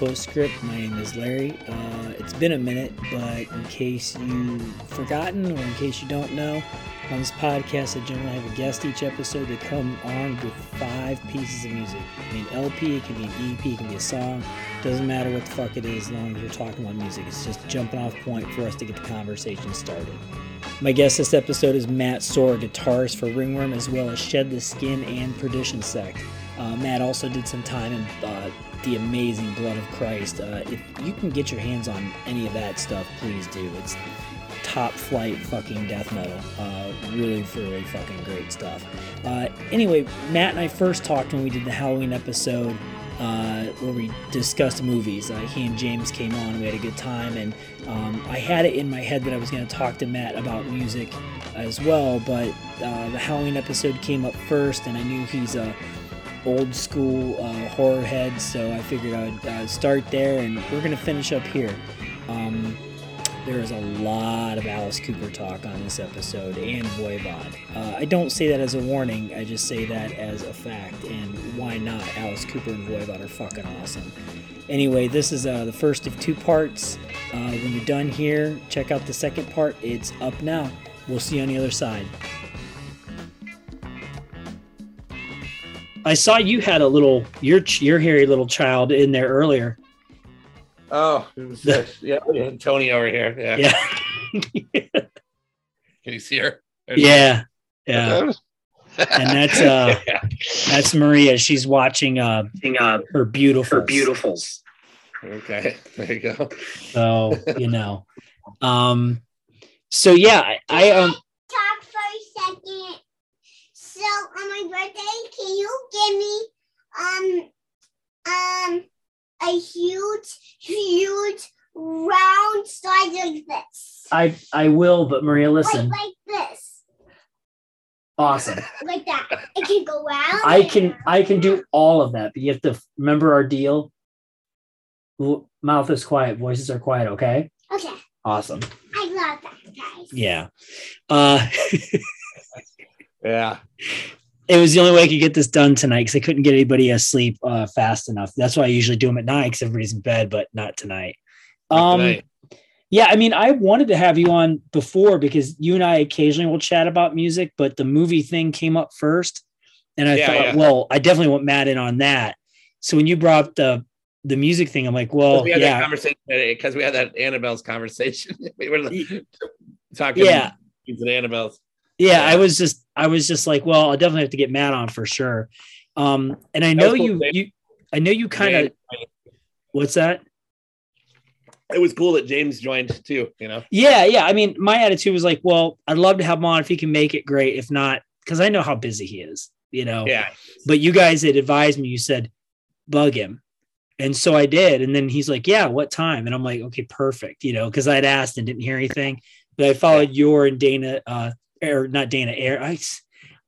Postscript. My name is Larry. Uh, it's been a minute, but in case you've forgotten or in case you don't know, on this podcast, I generally have a guest each episode that come on with five pieces of music. I mean, LP, it can be an EP, it can be a song. Doesn't matter what the fuck it is, as long as we're talking about music. It's just a jumping off point for us to get the conversation started. My guest this episode is Matt Sorg, guitarist for Ringworm, as well as Shed the Skin and Perdition Sect. Uh, Matt also did some time in uh, the amazing Blood of Christ. Uh, if you can get your hands on any of that stuff, please do. It's top flight fucking death metal. Uh, really, really fucking great stuff. Uh, anyway, Matt and I first talked when we did the Halloween episode uh, where we discussed movies. Uh, he and James came on, we had a good time, and um, I had it in my head that I was going to talk to Matt about music as well, but uh, the Halloween episode came up first, and I knew he's a old school uh, horror head, so I figured I would uh, start there, and we're to finish up here. Um, there is a lot of Alice Cooper talk on this episode and Voivod. Uh, I don't say that as a warning, I just say that as a fact, and why not? Alice Cooper and Voivod are fucking awesome. Anyway, this is uh, the first of two parts. Uh, when you're done here, check out the second part. It's up now. We'll see you on the other side. I saw you had a little your your hairy little child in there earlier. Oh, it uh, yeah, yeah, Tony over here. Yeah. Yeah. Can you see her? yeah. Yeah. And that's uh that's Maria. She's watching uh her beautiful her beautifuls. Okay, there you go. So, you know. Um so yeah, I, I um talk for a second. So on my birthday, can you give me um um a huge, huge round size like this? I I will, but Maria listen. Like like this. Awesome. Like that. It can go round. I can I can do all of that, but you have to remember our deal. Mouth is quiet, voices are quiet, okay? Okay. Awesome. I love that, guys. Yeah. Uh Yeah. it was the only way I could get this done tonight because I couldn't get anybody asleep uh, fast enough. That's why I usually do them at night because everybody's in bed, but not tonight. Not Um, tonight. yeah, I mean, I wanted to have you on before because you and I occasionally will chat about music, but the movie thing came up first, and I Yeah, thought, yeah. well, I definitely want Matt in on that. So when you brought up the the music thing, I'm like, well, we had that yeah, conversation because we had that Annabelle's conversation. we were talking. Yeah. and Annabelle's. yeah, I was just, I was just like, well, I'll definitely have to get Matt on for sure. Um, and I know cool, you, you, I know you kind of, what's that? It was cool that James joined too. You know. Yeah, yeah. I mean, my attitude was like, well, I'd love to have him on if he can make it great. If not, because I know how busy he is, you know. Yeah. But you guys had advised me, you said, bug him. And so I did. And then he's like, yeah, what time? And I'm like, okay, perfect. You know, because I'd asked and didn't hear anything. But I followed your and Dana, uh, or not Dana, Aaron. I,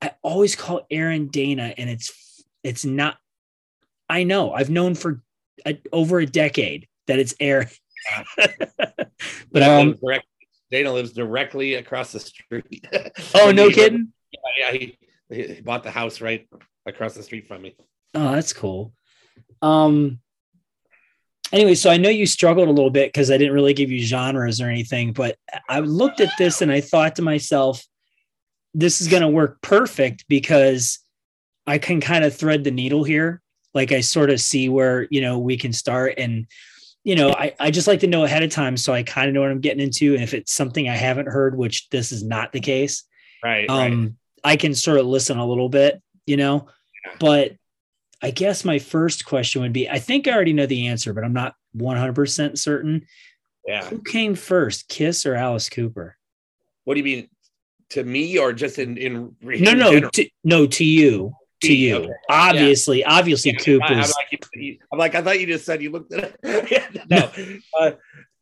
I always call Aaron Dana, and it's it's not. I know. I've known for a, over a decade that it's Aaron. but Dana um, lives Dana lives directly across the street. oh no He- kidding. Yeah, he, he bought the house right across the street from me. Oh, that's cool. Um anyway, so I know you struggled a little bit because I didn't really give you genres or anything, but I looked at this and I thought to myself, this is gonna work perfect because I can kind of thread the needle here. Like I sort of see where you know we can start and you know, I, I just like to know ahead of time so I kind of know what I'm getting into. And if it's something I haven't heard, which this is not the case, Right. right. um i can sort of listen a little bit you know Yeah. but i guess my first question would be i think i already know the answer but i'm not 100% certain Yeah. who came first kiss or alice cooper What do you mean to me or just in in no in no general? to, no to you to you okay. obviously obviously Yeah, I- cooper's I'm like, you- I'm like, I thought you just said you looked at it. no, uh,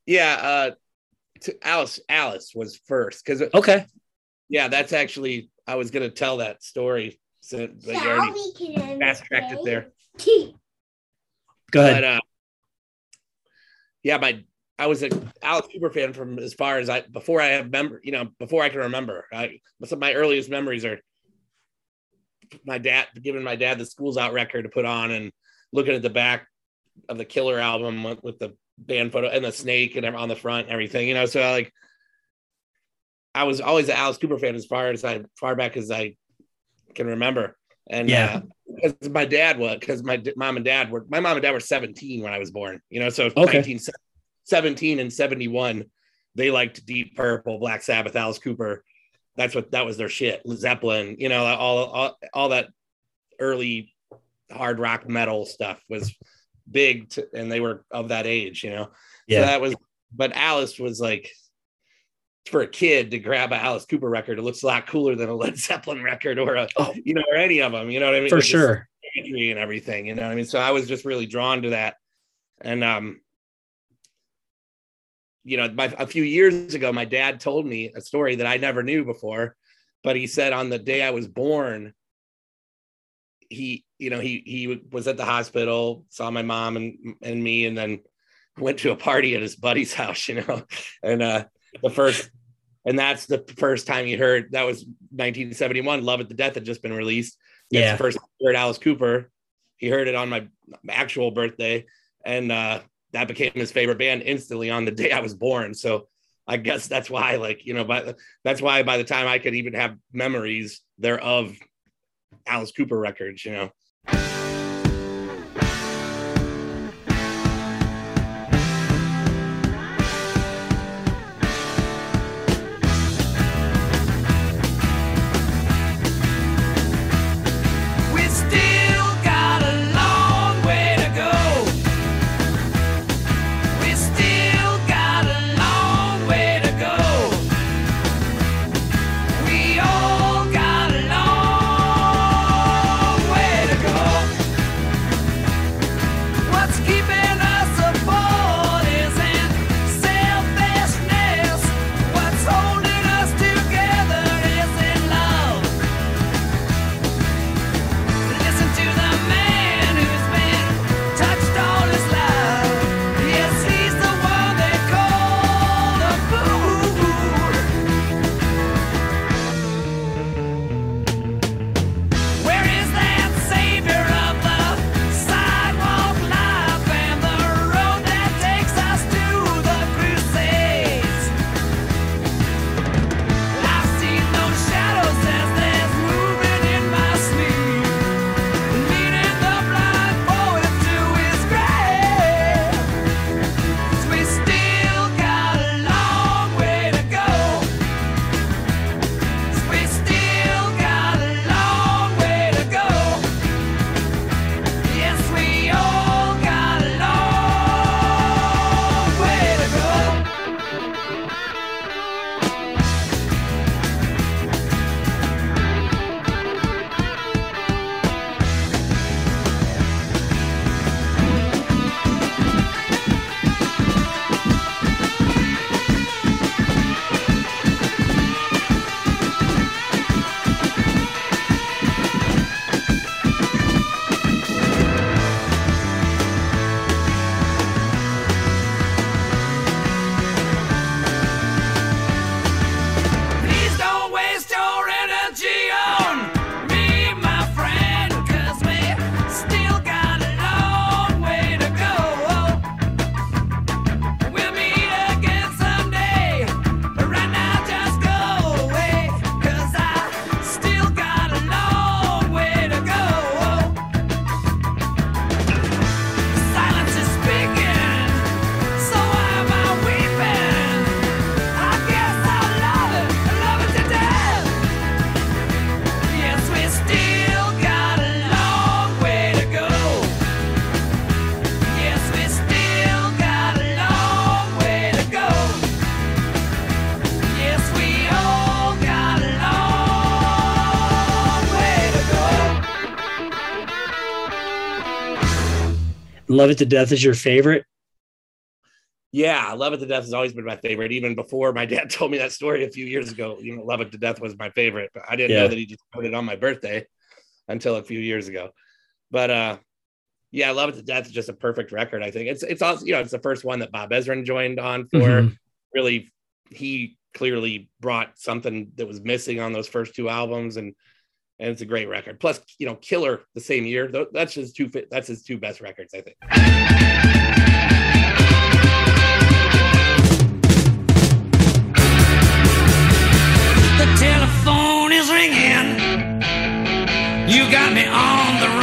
yeah. Uh, to Alice, Alice was first because okay yeah, that's actually I was gonna tell that story. So, but you So already we can fast tracked it there. go ahead But uh, yeah, my I was a Alice Cooper fan from as far as I before I have member, you know, before I can remember. I some of my earliest memories are my dad giving my dad the schools out record to put on and looking at the back of the Killer album with, with the band photo and the snake and on the front and everything, you know. So like, I was always an Alice Cooper fan as far as I far back as I can remember. And Yeah. uh, 'cause my dad was because my d- mom and dad were my mom and dad were 17 when I was born, you know. So Okay. 1917 and 71, they liked Deep Purple, Black Sabbath, Alice Cooper. That's what that was their shit. Zeppelin, you know, all all, all that early hard rock metal stuff was big to, and they were of that age, you know. So Yeah. that was but Alice was like for a kid to grab a Alice Cooper record, it looks a lot cooler than a Led Zeppelin record or a Oh. you know, or any of them, you know what I mean? For It's sure. and everything, you know what I mean? So I was just really drawn to that. And um you know, my, a few years ago, my dad told me a story that I never knew before, but he said on the day I was born, he, you know, he he was at the hospital, saw my mom and and me, and then went to a party at his buddy's house, you know, and uh the first, and that's the first time he heard that was 1971. Love It to Death had just been released. That's Yeah. the first he heard Alice Cooper. He heard it on my actual birthday, and uh, that became his favorite band instantly on the day I was born. So I guess that's why, like you know, but that's why by the time I could even have memories, they're of Alice Cooper records. You know. Love It to Death is your favorite. Yeah, Love It to Death has always been my favorite. Even before my dad told me that story a few years ago, you know, Love It to Death was my favorite. But I didn't Yeah. know that he just put it on my birthday until a few years ago. But uh yeah, Love It to Death is just a perfect record. I think it's it's also you know it's the first one that Bob Ezrin joined on for. Mhm. Really, he clearly brought something that was missing on those first two albums, and and it's a great record. Plus, you know, Killer the same year. That's his two. That's his two best records, I think. The telephone is ringing. You got me on the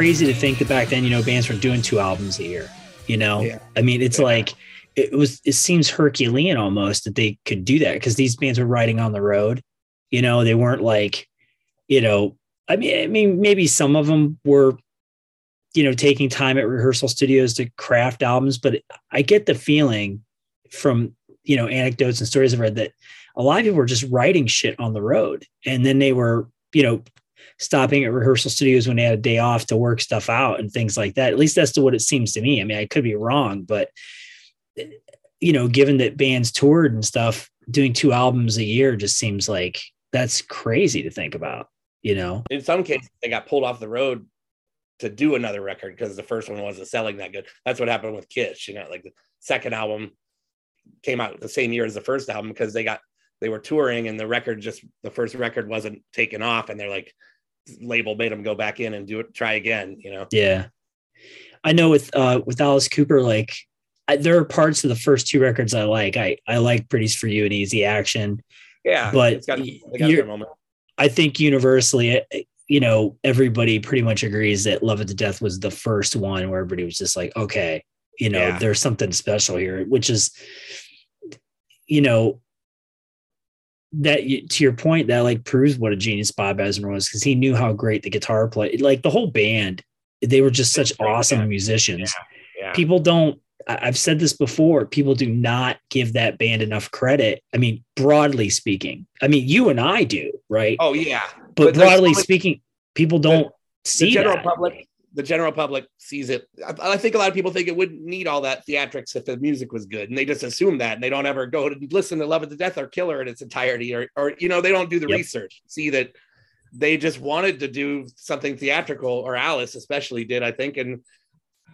crazy to think that back then, you know, bands were doing two albums a year. You know, Yeah. I mean, it's Yeah. like it was. It seems Herculean almost that they could do that because these bands were riding on the road. You know, they weren't like, you know, I mean, I mean, maybe some of them were, you know, taking time at rehearsal studios to craft albums, but I get the feeling from you know anecdotes and stories I've read that a lot of people were just writing shit on the road, and then they were, you know, stopping at rehearsal studios when they had a day off to work stuff out and things like that. At least that's what it seems to me. I mean, I could be wrong, but you know, given that bands toured and stuff, doing two albums a year just seems like that's crazy to think about, you know? In some cases, they got pulled off the road to do another record because the first one wasn't selling that good. That's what happened with Kiss. You know, like the second album came out the same year as the first album because they got they were touring and the record just the first record wasn't taken off and they're like label made them go back in and do it try again you know Yeah. I know with uh with Alice Cooper, like I, there are parts of the first two records I like. I I like Pretties for You and Easy Action. yeah But it's got, I think universally, eh, you know, everybody pretty much agrees that Love It to Death was the first one where everybody was just like, okay, you know, Yeah. there's something special here, which is, you know, that you- to your point, that like proves what a genius Bob Ezrin was because he knew how great the guitar play, like the whole band, they were just such awesome musicians. yeah People don't. I've said this before. People do not give that band enough credit. I mean, broadly speaking, I mean, you and I do, right? oh yeah but, but broadly speaking, people don't the see general that. public the general public sees it I, I think a lot of people think it wouldn't need all that theatrics if the music was good and they just assume that and they don't ever go to listen to love it to death or killer in its entirety or or you know they don't do the Yep. research see that they just wanted to do something theatrical or alice especially did i think and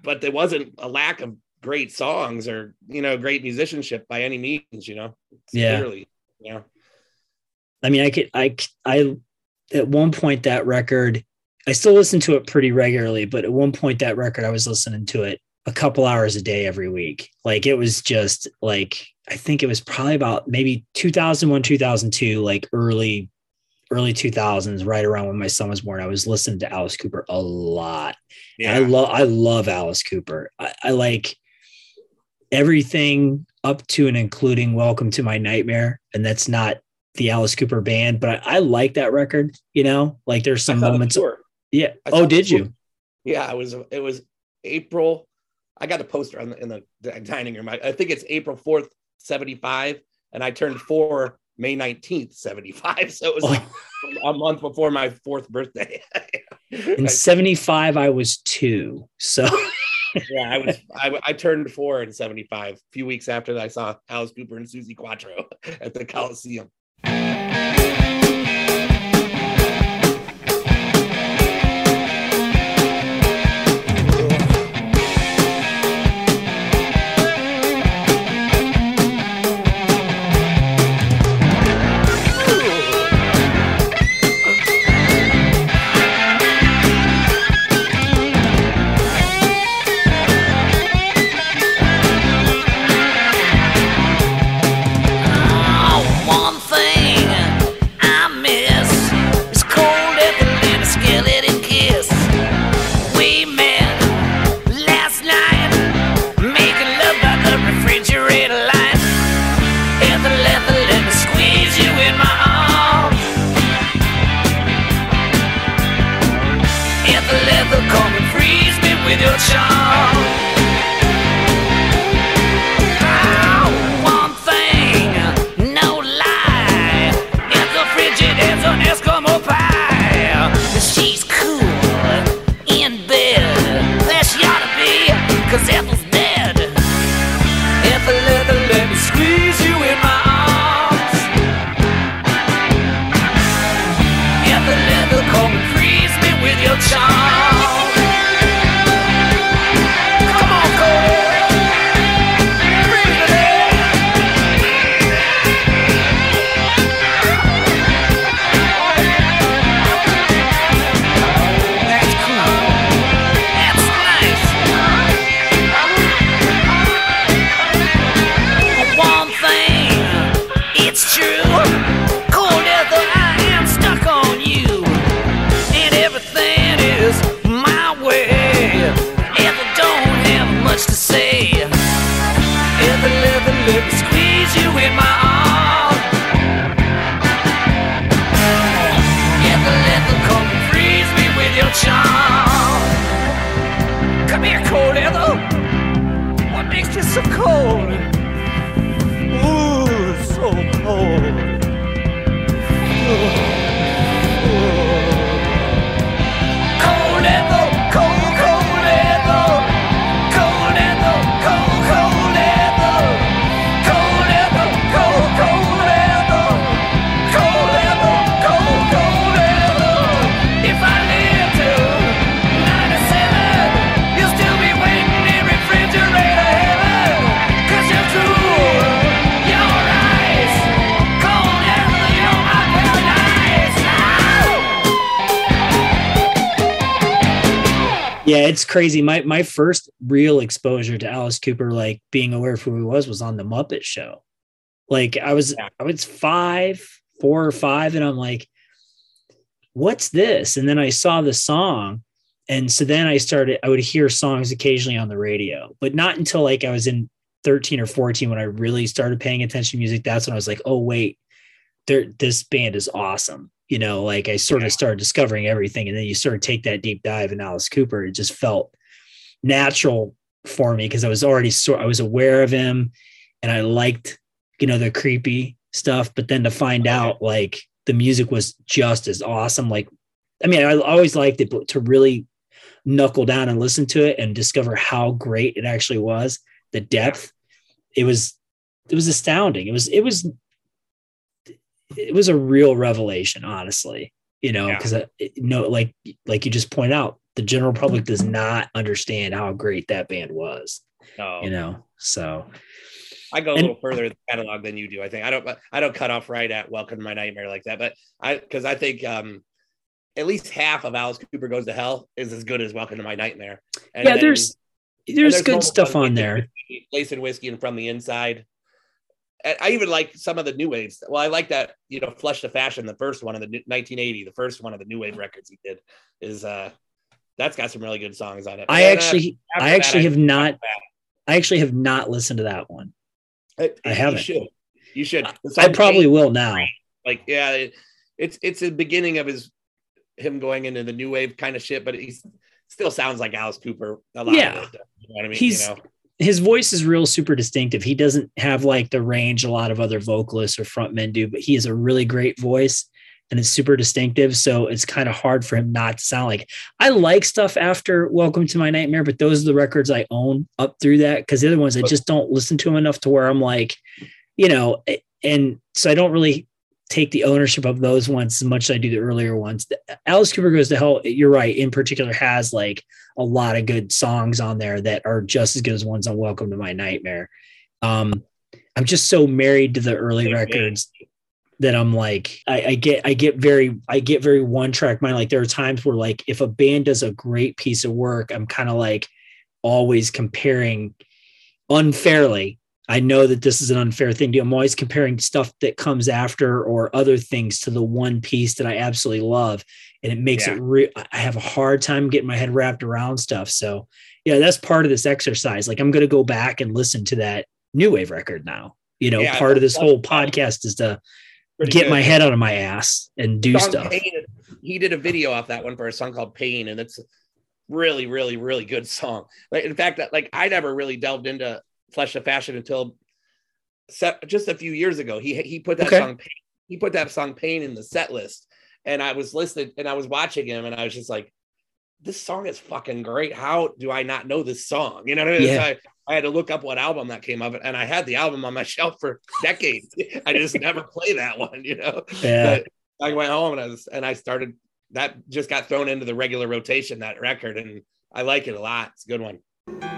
but there wasn't a lack of great songs or you know great musicianship by any means you know Yeah. clearly yeah. I mean, I could, I, I, at one point that record, I still listen to it pretty regularly, but at one point that record I was listening to it a couple hours a day every week. Like it was just like I think it was probably about maybe 2001, 2002, like early early 2000s, right around when my son was born. I was listening to Alice Cooper a lot. And I love I love Alice Cooper. I, I like everything up to and including Welcome to My Nightmare, and that's not the Alice Cooper band, but I, I like that record. You know, like there's some I saw the moments. Yeah. I Oh, did you? Yeah, it was it was April. I got a poster on the, in the dining room. I, I think it's April 4th, 75, and I turned four May 19th, 75. So it was Oh. like a month before my fourth birthday. In 75, I was two. So yeah, I was I, I turned four in 75, a few weeks after that I saw Alice Cooper and Suzi Quatro at the Coliseum. Yeah, it's crazy. My my first real exposure to Alice Cooper, like being aware of who he was, was on the Muppet Show. Like I was. I was five, four or five, and I'm like, "What's this?" And then I saw the song, and so then I started. I would hear songs occasionally on the radio, but not until like I was in 13 or 14 when I really started paying attention to music. That's when I was like, "Oh wait, there, this band is awesome." You know, like I sort Yeah. of started discovering everything, and then you sort of take that deep dive in Alice Cooper. It just felt natural for me because I was already sort i was aware of him, and I liked you know the creepy stuff. But then to find out like the music was just as awesome, like I mean, I always liked it, but to really knuckle down and listen to it and discover how great it actually was, the depth, it was it was astounding. It was it was it was a real revelation, honestly. You know, Yeah. because no, like like you just point out, the general public does not understand how great that band was. No, You know, so I go a And- little further in the catalog than you do. I think I don't. I don't cut off right at "Welcome to My Nightmare" like that, but I because I think um, at least half of Alice Cooper Goes to Hell is as good as Welcome to My Nightmare. And yeah, then- there's and there's good stuff on there. Whiskey- Lace and Whiskey and from the inside. And I even like some of the new waves. Well, I like that, you know, Flush the Fashion, the first one of the new- 1980, the first one of the new wave records he did is uh that's got some really good songs on it. I And, uh, actually I that, actually have not I, I actually have not listened to that one. I you haven't. should. You should. I probably will now. like yeah, it, it's it's the beginning of his him going into the new wave kind of shit, but he still sounds like Alice Cooper a lot. Yeah. it, you know what I mean? He's- you know? His voice is real super distinctive. He doesn't have like the range a lot of other vocalists or frontmen do, but he has a really great voice and it's super distinctive. So it's kind of hard for him not to sound like I like stuff after Welcome to My Nightmare, but those are the records I own up through that because the other ones I just don't listen to 'em enough to where I'm like, you know, and so I don't really take the ownership of those ones as much as I do the earlier ones. Alice Cooper Goes to Hell, you're right, in particular has like a lot of good songs on there that are just as good as ones on Welcome to My Nightmare. Um, I'm just so married to the early records that I'm like, I, I get, I get very, I get very one track mind. Like there are times where like if a band does a great piece of work, I'm kind of like always comparing unfairly. I know that this is an unfair thing to do. I'm always comparing stuff that comes after or other things to the one piece that I absolutely love. And it makes Yeah. it real. I have a hard time getting my head wrapped around stuff. So yeah, that's part of this exercise. Like I'm going to go back and listen to that new wave record now. You know, Yeah, part of this whole podcast is to get good. my head out of my ass and do stuff. Pain, he did a video off that one for a song called Pain, and it's really, really, really good song. Like in fact, that like I never really delved into Flush the Fashion until se- just a few years ago. He he put that Okay. song Pain, he put that song Pain in the set list, and I was listening and I was watching him, and I was just like, this song is fucking great. How do I not know this song? You know what I mean? Yeah. So I, I had to look up what album that came of, and I had the album on my shelf for decades. I just never play that one, you know. Yeah. But I went home and I was and I started that just got thrown into the regular rotation that record and I like it a lot. It's a good one.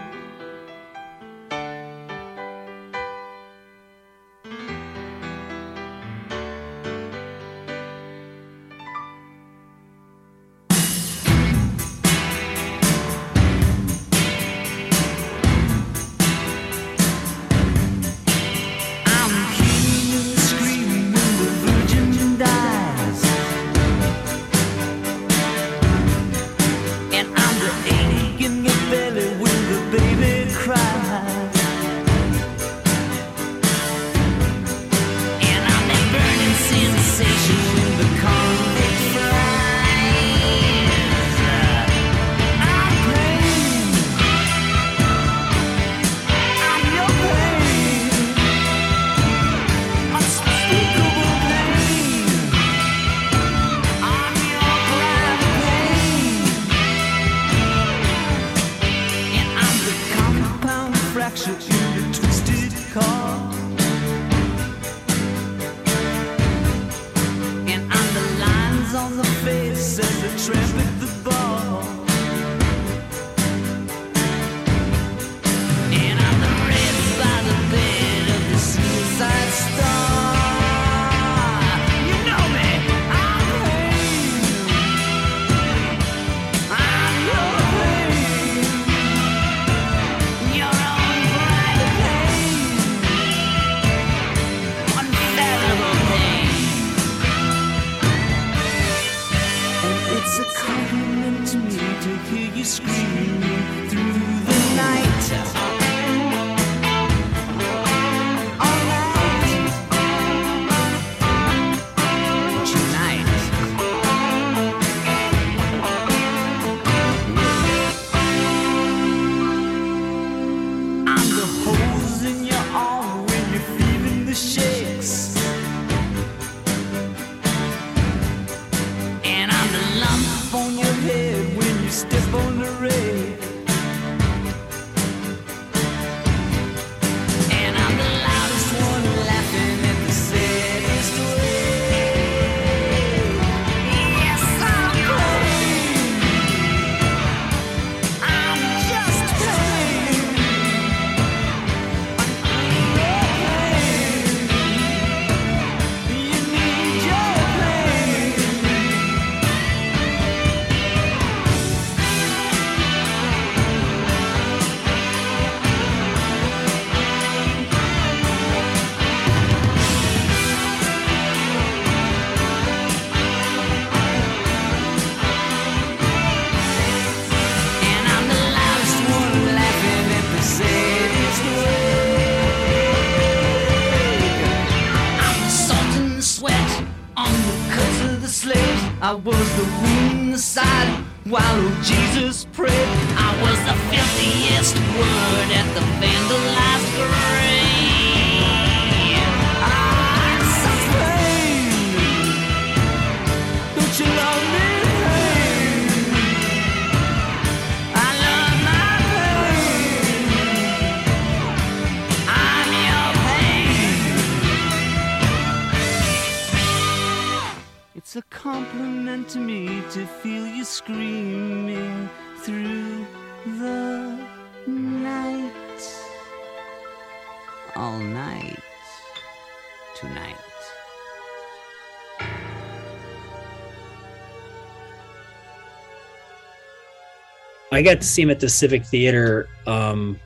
I got to see him at the Civic Theater um,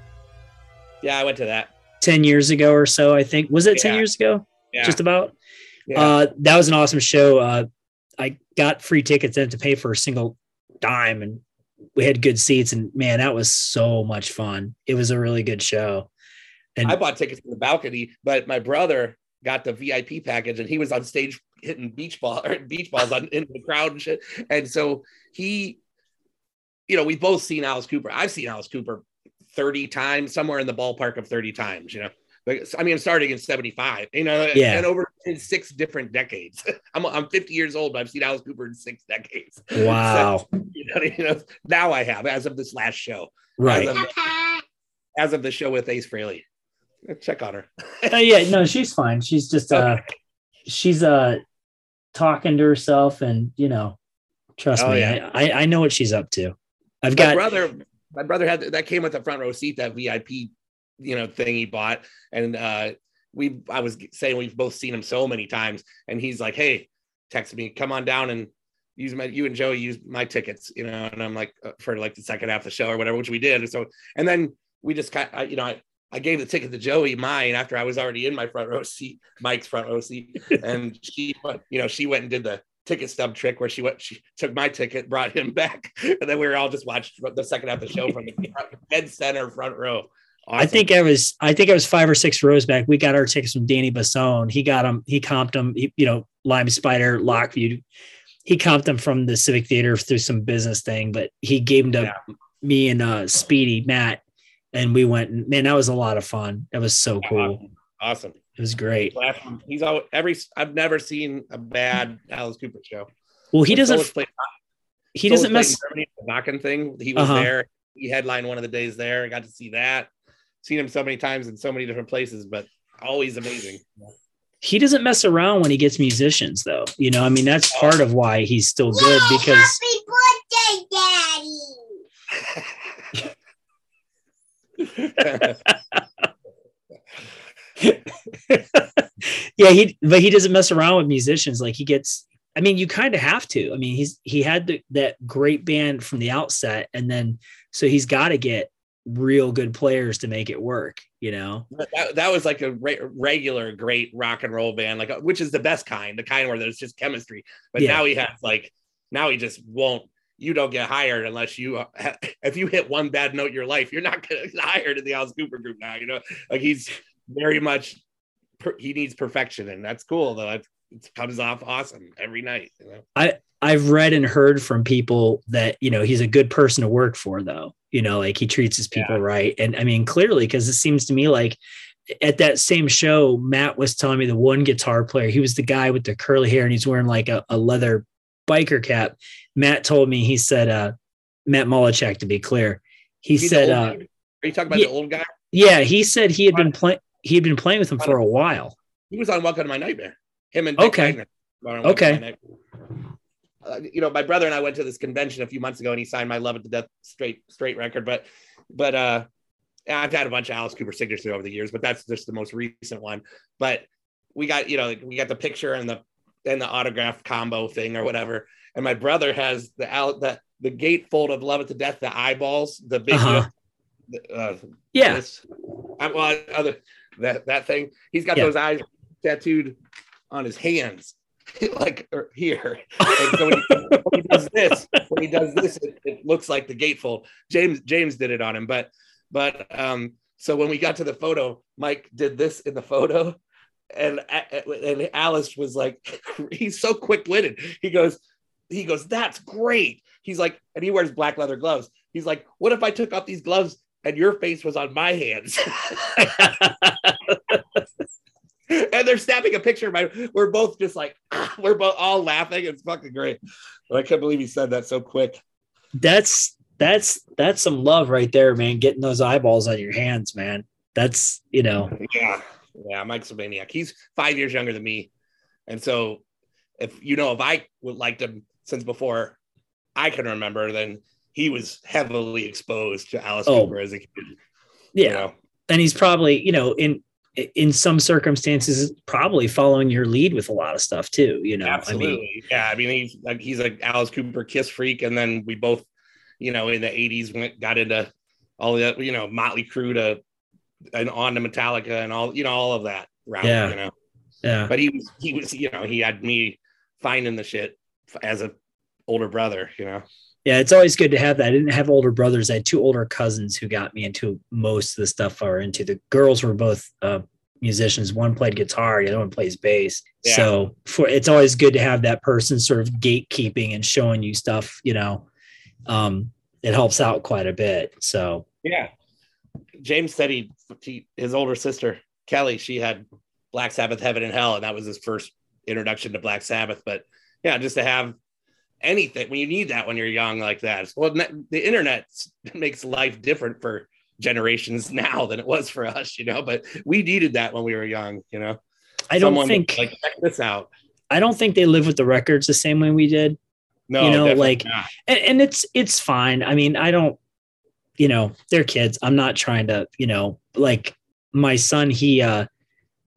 Yeah, I went to that. 10 years ago or so, I think. Was it 10 Yeah. years ago? Yeah. Just about? yeah. Uh, that was an awesome show. Uh, I got free tickets and to pay for a single dime, and we had good seats. And man, that was so much fun. It was a really good show. And I bought tickets to the balcony, but my brother got the VIP package and he was on stage hitting beach ball or beach balls on in the crowd and shit. And so he, you know, we've both seen Alice Cooper. I've seen Alice Cooper 30 times, somewhere in the ballpark of 30 times, you know. I mean, I'm starting in 75, you know, Yeah. and over in six different decades. I'm, I'm 50 years old, but I've seen Alice Cooper in six decades. wow. You know, you know, now I have, as of this last show, right. as of, as of the show with Ace Frehley. Check on her. Uh, yeah, no, she's fine. She's just uh she's uh talking to herself and you know, trust Oh, me, yeah. I, I I know what she's up to. I've my got brother my brother had that came with a front row seat that vip you know thing he bought. And uh we i was saying we've both seen him so many times and he's like hey text me come on down and use my you and joey use my tickets you know? And i'm like uh, for like the second half of the show or whatever which we did. So and then we just kind of you know I, I gave the ticket to Joey mine after I was already in my front row seat, Mike's front row seat, and she, went- you know, she went and did the ticket stub trick where she went, she took my ticket, brought him back, and then we were all just watched the second half of the show from the dead center front row. I think I was I think I was five or six rows back. We got our tickets from Danny Bassone. He got them, he comped them, he, you know, Lime Spider, Lockview. He comped them from the Civic Theater through some business thing, but he gave them to Yeah. me and uh Speedy, Matt, and we went man, that was a lot of fun. That was so cool. awesome. It was great. He's all every. I've never seen a bad Alice Cooper show. Well, he When doesn't Solis played- he Solis doesn't played mess in Germany, the Wacken thing. He was Uh-huh. there. He headlined one of the days there. I got to see that. Seen him so many times in so many different places, but always amazing. he doesn't mess around when he gets musicians though. You know, I mean that's part of why he's still good Yay, because happy birthday, Daddy. yeah, he but he doesn't mess around with musicians. Like he gets I mean, you kind of have to. I mean, he's he had the, that great band from the outset, and then so he's got to get real good players to make it work. You know, that, that was like a re- regular great rock and roll band, like which is the best kind, the kind where there's just chemistry. But Yeah. now he has like now he just won't. You don't get hired unless you if you hit one bad note in your life, you're not gonna get hired in the Alice Cooper group now. You know, like he's very much per, he needs perfection, and that's cool though. It, it comes off awesome every night. You know? I've read and heard from people that you know he's a good person to work for, though. You know, like he treats his people right, and I mean clearly because it seems to me like at that same show, Matt was telling me the one guitar player, he was the guy with the curly hair and he's wearing like a, a leather biker cap. Matt told me he said, uh, Matt Molachek, to be clear, he He's said, uh. Are you talking about yeah. the old guy? yeah, he said he had been playing, he had been playing with him for a while. He was on Welcome to My Nightmare. Him and Dick Okay. Wagner were on Welcome Okay. to My Nightmare. Uh, you know, my brother and I went to this convention a few months ago, and he signed my "Love It to Death" straight straight record. But, but uh, I've had a bunch of Alice Cooper signatures over the years, but that's just the most recent one. But we got you know we got the picture and the and the autograph combo thing or whatever. And my brother has the out the the gatefold of "Love It to Death," the eyeballs, the big. Uh-huh. Uh, Yeah. I, well, other that that thing. He's got Yeah. those eyes tattooed on his hands, like here. And so when he, when he does this, when he does this, it, it looks like the gatefold. James James did it on him, but but um. So when we got to the photo, Mike did this in the photo, and and Alice was like, he's so quick witted. He goes. he goes, That's great. He's like, and he wears black leather gloves. He's like, What if I took off these gloves and your face was on my hands? and they're snapping a picture of my we're both just like we're both all laughing. It's fucking great. But I can't believe he said that so quick. That's that's that's some love right there, man. Getting those eyeballs on your hands, man. That's you know, Yeah. Yeah, Mike's a maniac. He's five years younger than me. And so if you know if I would liked him since before I can remember, then he was heavily exposed to Alice Oh, Cooper as a kid. yeah. You know? And he's probably you know in in some circumstances probably following your lead with a lot of stuff too. You know, Absolutely. I mean, yeah. I mean, he's like he's like Alice Cooper kiss freak, and then we both, you know, in the '80s went got into all the you know, Motley Crue to and on to Metallica and all, you know, all of that route. Yeah. You know, yeah, but he was he was you know he had me finding the shit as a older brother. You know. Yeah. It's always good to have that. I didn't have older brothers. I had two older cousins who got me into most of the stuff I were into. The girls were both uh, musicians. One played guitar, the other one plays bass. Yeah. So for it's always good to have that person sort of gatekeeping and showing you stuff. You know, um, it helps out quite a bit. So Yeah. James said he, he his older sister Kelly, she had Black Sabbath Heaven and Hell, and that was his first introduction to Black Sabbath. But yeah, just to have anything when you need that when you're young like that. Well, the internet makes life different for generations now than it was for us, you know. But we needed that when we were young, you know. I don't Someone think like check this out. I don't think they live with the records the same way we did. No, You know, like- and, and it's it's fine. I mean, I don't, you know, they're kids. I'm not trying to, you know, like my son. He, uh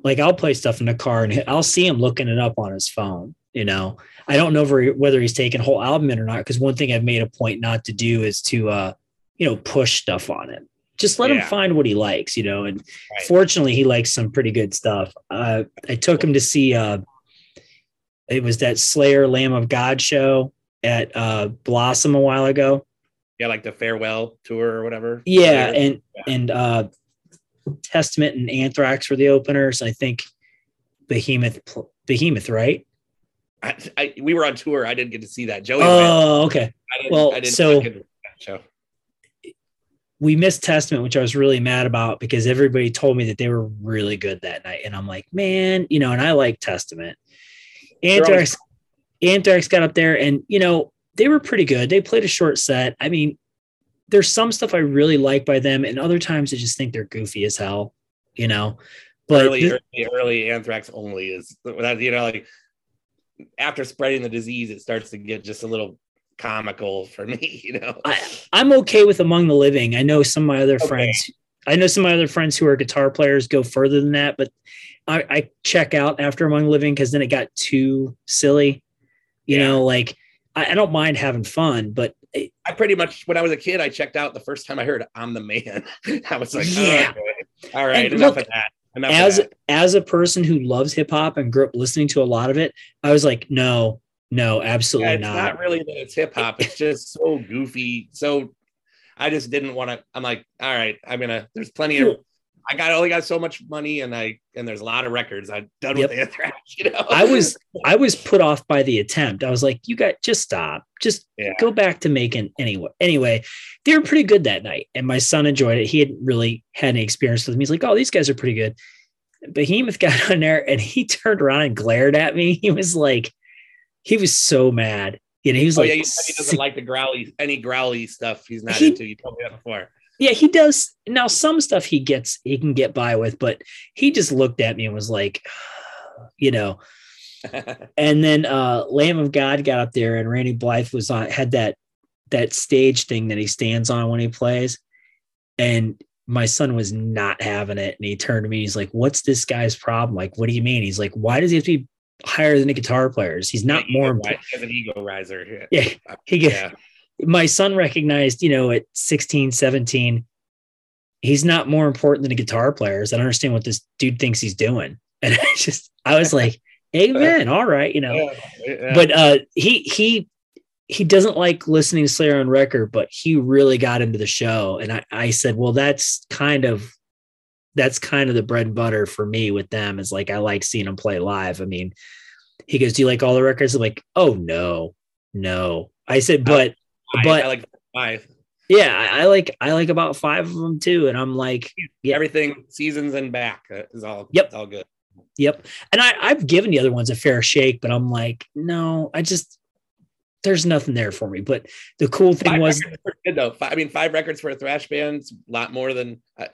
like I'll play stuff in the car and I'll see him looking it up on his phone. You know, I don't know whether, whether he's taking whole album in or not. Because one thing I've made a point not to do is to, uh you know, push stuff on him. Just let him find what he likes. You know, and Right. fortunately, he likes some pretty good stuff. Uh, I took him to see. uh It was that Slayer Lamb of God show at uh Blossom a while ago. yeah, like the farewell tour or whatever. Yeah, Yeah. and and uh Testament and Anthrax were the openers. I think Behemoth Behemoth, right? I, I, we were on tour. I didn't get to see that. Joey went. Oh, okay. I didn't, well, I didn't so- show. We missed Testament, which I was really mad about because everybody told me that they were really good that night. And I'm like, man, you know, and I like Testament. They're always- Anthrax Anthrax got up there and you know, they were pretty good. They played a short set. I mean, there's some stuff I really like by them, and other times I just think they're goofy as hell, you know. But early, early, early anthrax only is that you know like after spreading the disease, it starts to get just a little comical for me. You know, I, I'm okay with Among the Living. I know some of my other Okay. friends. I know some of my other friends who are guitar players go further than that, but I, I check out after Among the Living because then it got too silly. You Yeah. know, like I, I don't mind having fun, but it, I pretty much when I was a kid, I checked out the first time I heard "I'm the Man." I was like, Yeah. oh, okay. all right, And enough look, of that. As that. as a person who loves hip hop and grew up listening to a lot of it, I was like, no, no, Yeah, absolutely it's not. not. really that it's hip hop. It's just so goofy. So I just didn't want to. I'm like, all right, I'm gonna. There's plenty of. I got only got so much money, and I and there's a lot of records. I'm done Yep. with Anthrax. You know, I was I was put off by the attempt. I was like, you got just stop. Just Yeah. go back to making anyway. Anyway, they were pretty good that night. And my son enjoyed it. He hadn't really had any experience with them. He's like, Oh, these guys are pretty good. Behemoth got on there and he turned around and glared at me. He was like, he was so mad. You know, he was Oh like, yeah, he doesn't like the growly any growly stuff. He's not He- into. You told me that before. Yeah, he does. Now, some stuff he gets, he can get by with, but he just looked at me and was like, you know, and then uh Lamb of God got up there and Randy Blythe was on had that that stage thing that he stands on when he plays. And my son was not having it. And he turned to me, he's like, What's this guy's problem? Like, what do you mean? He's like, Why does he have to be higher than the guitar players? He's not more important. As an ego riser. Yeah. Yeah. He get, Yeah. My son recognized, you know, at 16, 17, he's not more important than a guitar players. I don't understand what this dude thinks he's doing. And I just I was like, Amen. All right, you know. Yeah. Yeah. but uh he he he doesn't like listening to slayer on record but he really got into the show and i i said well that's kind of that's kind of the bread and butter for me with them is like i like seeing them play live i mean he goes do you like all the records i'm like oh no no. I said, but But- I like five. yeah, I, like I like about five of them too, and I'm like, Yeah. Everything seasons and back uh, is all. Yep. all good. Yep. And I, I've given the other ones a fair shake, but I'm like, no, I just there's nothing there for me. But the cool thing Five was good though. I mean, five records for a thrash band's a lot more than uh,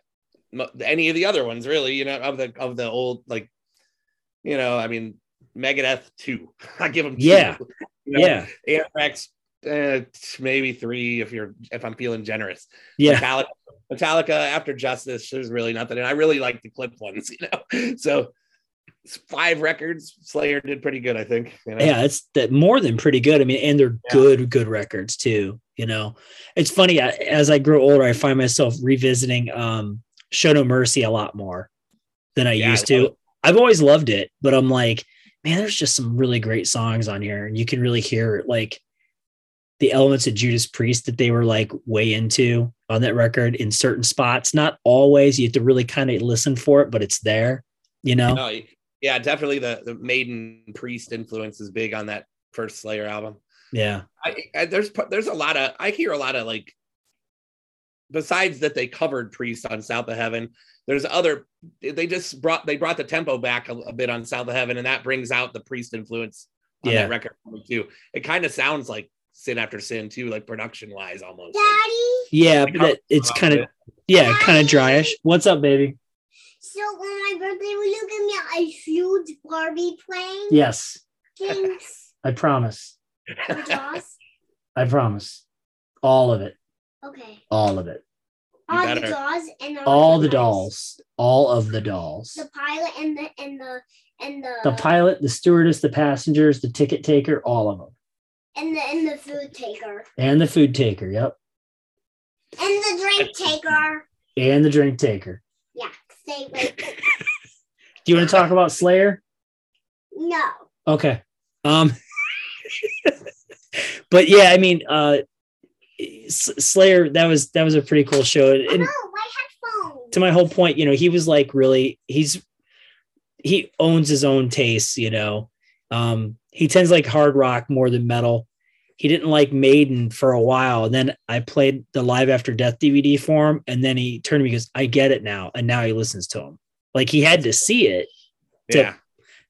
any of the other ones, really. You know, of the of the old like, you know, I mean, Megadeth two. I give them two. Yeah. You know, yeah, Anthrax uh, maybe three if you're if I'm feeling generous. yeah, Metallica, Metallica after Justice, there's really nothing. And I really like the Cliff ones, you know. So five records, Slayer did pretty good, I think. You know? yeah. It's that more than pretty good. I mean, and they're Yeah. good, good records too. You know, it's funny I, as I grow older, I find myself revisiting um, Show No Mercy a lot more than I Yeah, used to. I've always loved it, but I'm like, man, there's just some really great songs on here, and you can really hear like the elements of Judas Priest that they were like way into on that record in certain spots. Not always. You have to really kind of listen for it, but it's there. You know? No, yeah, definitely the the Maiden Priest influence is big on that first Slayer album. Yeah. I, I there's there's a lot of I hear a lot of like besides that they covered Priest on South of Heaven. There's other they just brought they brought the tempo back a, a bit on South of Heaven, and that brings out the Priest influence on Yeah. that record too. It kind of sounds like Sin After Sin too, like production wise almost. Daddy, Yeah, Like, but it's kind of yeah, kind of dryish. What's up, baby? so on my birthday, will you give me a huge Barbie plane? Yes, Thanks. I promise. Jaws? I promise. All of it. Okay. All of it. You All the better. Jaws and All the dolls. All of the dolls. The pilot and the and the and the The pilot, the stewardess, the passengers, the ticket taker, all of them. And the and the food taker And the food taker. Yep. and the drink taker. And the drink taker. Yeah. Do you want to talk about Slayer? No. Okay. Um but yeah, I mean uh Slayer that was that was a pretty cool show. Oh, And no, my headphones. to my whole point, you know, he was like really he's he owns his own tastes, you know. Um he tends to like hard rock more than metal. He didn't like Maiden for a while. And then I played the Live After Death DVD for him. And then he turned to me and goes, I get it now. And now he listens to him. Like he had to see it. to- Yeah.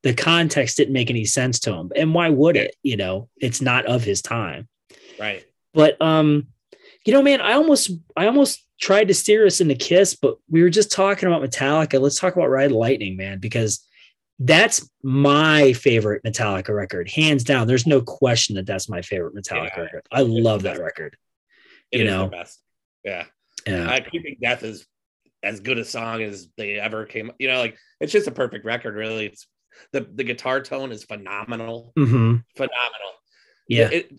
The context didn't make any sense to him. And why would it? You know, it's not of his time. Right. But um, you know, man, I almost I almost tried to steer us into Kiss, but we were just talking about Metallica. Let's talk about Ride Lightning, man, because that's my favorite Metallica record, hands down. There's no question that that's my favorite Metallica Yeah. record. I love that record. It You is know. the best. Yeah. Yeah, I Creeping Death is as good a song as they ever came. You know, like it's just a perfect record, really. It's the the guitar tone is phenomenal. hmm Phenomenal. yeah. It,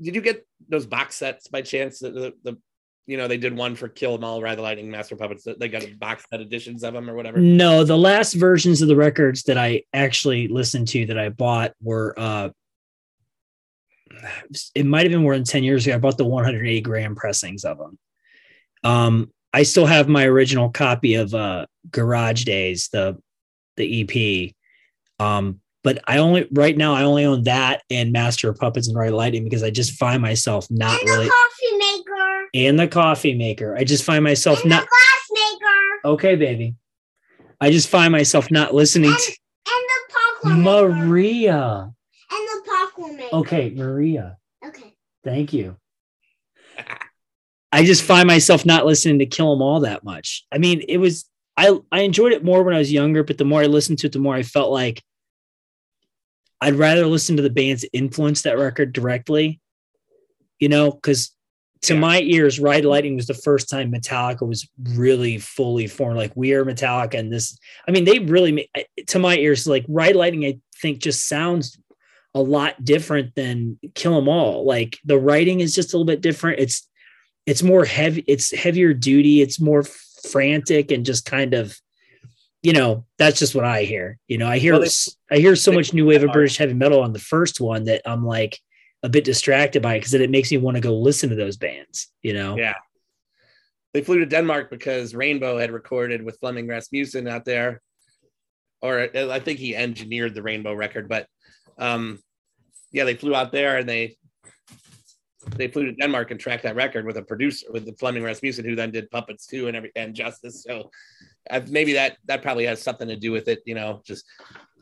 did you get those box sets by chance? The, the, the you know, they did one for Kill 'Em All, Ride the Lightning, Master Puppets. They got a box set editions of them or whatever. No, the last versions of the records that I actually listened to that I bought were uh it might have been more than 10 years ago. I bought the 180 gram pressings of them. Um I still have my original copy of uh Garage Days, the the EP. Um but I only right now I only own that and Master of Puppets and Ride the Lightning because I just find myself not and the really coffee maker. And the coffee maker. I just find myself And not maker. okay, baby. I just find myself not listening to And the popcorn maker. Maria. And the popcorn maker. Okay, Maria. Okay. Thank you. I just find myself not listening to Kill 'Em All that much. I mean, it was I I enjoyed it more when I was younger, but the more I listened to it, the more I felt like I'd rather listen to the bands that influenced that record directly. You know, because to Yeah. my ears, Ride Lightning was the first time Metallica was really fully formed. Like we are Metallica, and this. I mean, they really to my ears like Ride Lightning. I think just sounds a lot different than Kill 'Em All. Like the writing is just a little bit different. It's it's more heavy. It's heavier duty. It's more frantic and just kind of, you know, that's just what I hear. You know, I hear Well, they- I hear so much new wave of British heavy metal on the first one that I'm like a bit distracted by it because it makes me want to go listen to those bands. You know, Yeah. They flew to Denmark because Rainbow had recorded with Flemming Rasmussen out there, or I think he engineered the Rainbow record. But um, yeah, they flew out there and they they flew to Denmark and tracked that record with a producer with the Flemming Rasmussen, who then did Puppets too and every and Justice. So uh, maybe that that probably has something to do with it. You know, just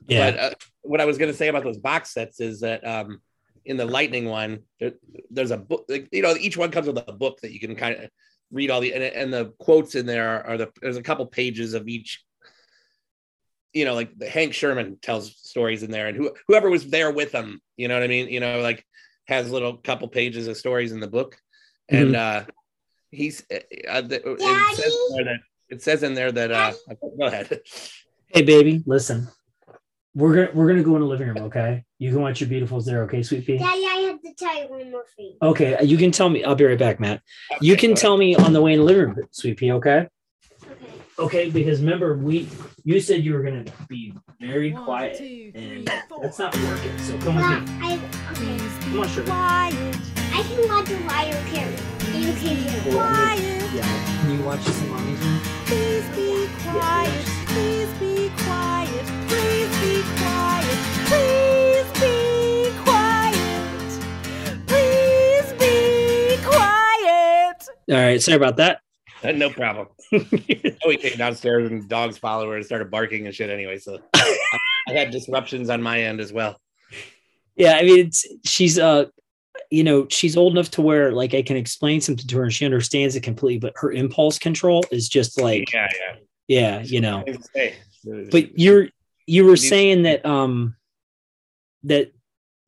Yeah. but uh, what I was going to say about those box sets is that um, in the Lightning one, there, there's a book. Like, you know, each one comes with a book that you can kind of read all the and, and the quotes in there are, are the there's a couple pages of each. You know, like the Hank Shermann tells stories in there, and who, whoever was there with him, you know what I mean. You know, like has little couple pages of stories in the book, and uh, he's uh, uh, the, it, says in there that, it says in there that uh, go ahead. Hey, baby, listen. We're gonna we're gonna go in the living room, okay? You can watch your beautifuls there, okay, sweet pea? Daddy, I have to tell you one more thing. Okay, you can tell me. I'll be right back, Matt. You can tell me on the way in the living room, sweet pea, okay? Okay. Okay, because remember, we you said you were gonna be very One, quiet, two, and three, four. that's not working. So come Well, with me. I okay. Come on, sugar. Quiet, I can watch the wire carry. You can hear. quiet. Yeah. Can you watch this in mommy's room? Please be quiet. Please be All right, sorry about that. Uh, no problem. oh, he came downstairs and dogs followed her and started barking and shit anyway. So I, I had disruptions on my end as well. yeah, I mean, it's she's uh, you know, she's old enough to where like I can explain something to her and she understands it completely, but her impulse control is just like, yeah, yeah. yeah, you know. But you're you were saying that um that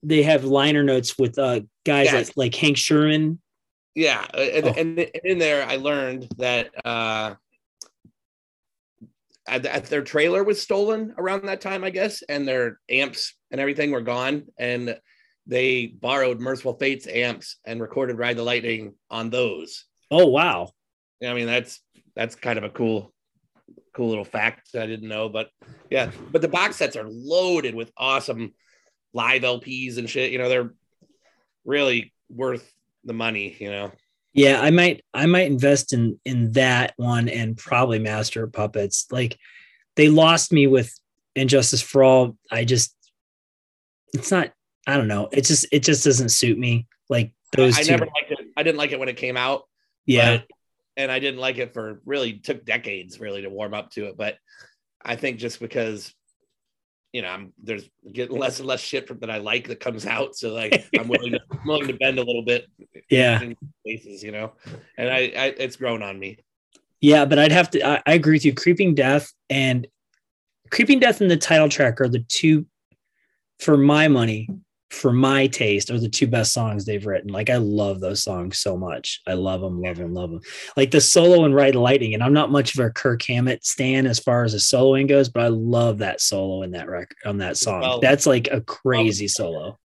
they have liner notes with uh guys Yeah. like like Hank Shermann. Yeah, and, Oh. and in there I learned that uh, at, at their trailer was stolen around that time, I guess, and their amps and everything were gone, and they borrowed Mercyful Fate's amps and recorded Ride the Lightning on those. Oh wow. I mean, that's that's kind of a cool, cool little fact that I didn't know. But yeah, but the box sets are loaded with awesome live LPs and shit. You know, they're really worth the money. You know, Yeah, I might I might invest in in that one and probably Master Puppets. Like they lost me with And Justice for All. I just it's not I don't know. It just it just doesn't suit me. Like those I two. never liked it. I didn't like it when it came out. yeah. but- and I didn't like it for really took decades really to warm up to it. But I think just because. You know, I'm there's getting less and less shit from, that I like that comes out. So like, I'm willing to I'm willing to bend a little bit yeah. in places, you know, and I, I it's grown on me. Yeah, but I'd have to I, I agree with you. Creeping Death and Creeping Death and the title track are the two for my money, for my taste, are the two best songs they've written. Like I love those songs so much. I love them, love them, love them. Like the solo and Ride Lightning, and I'm not much of a Kirk Hammett stan as far as the soloing goes, but I love that solo in that record on that song. Well- That's like a crazy solo.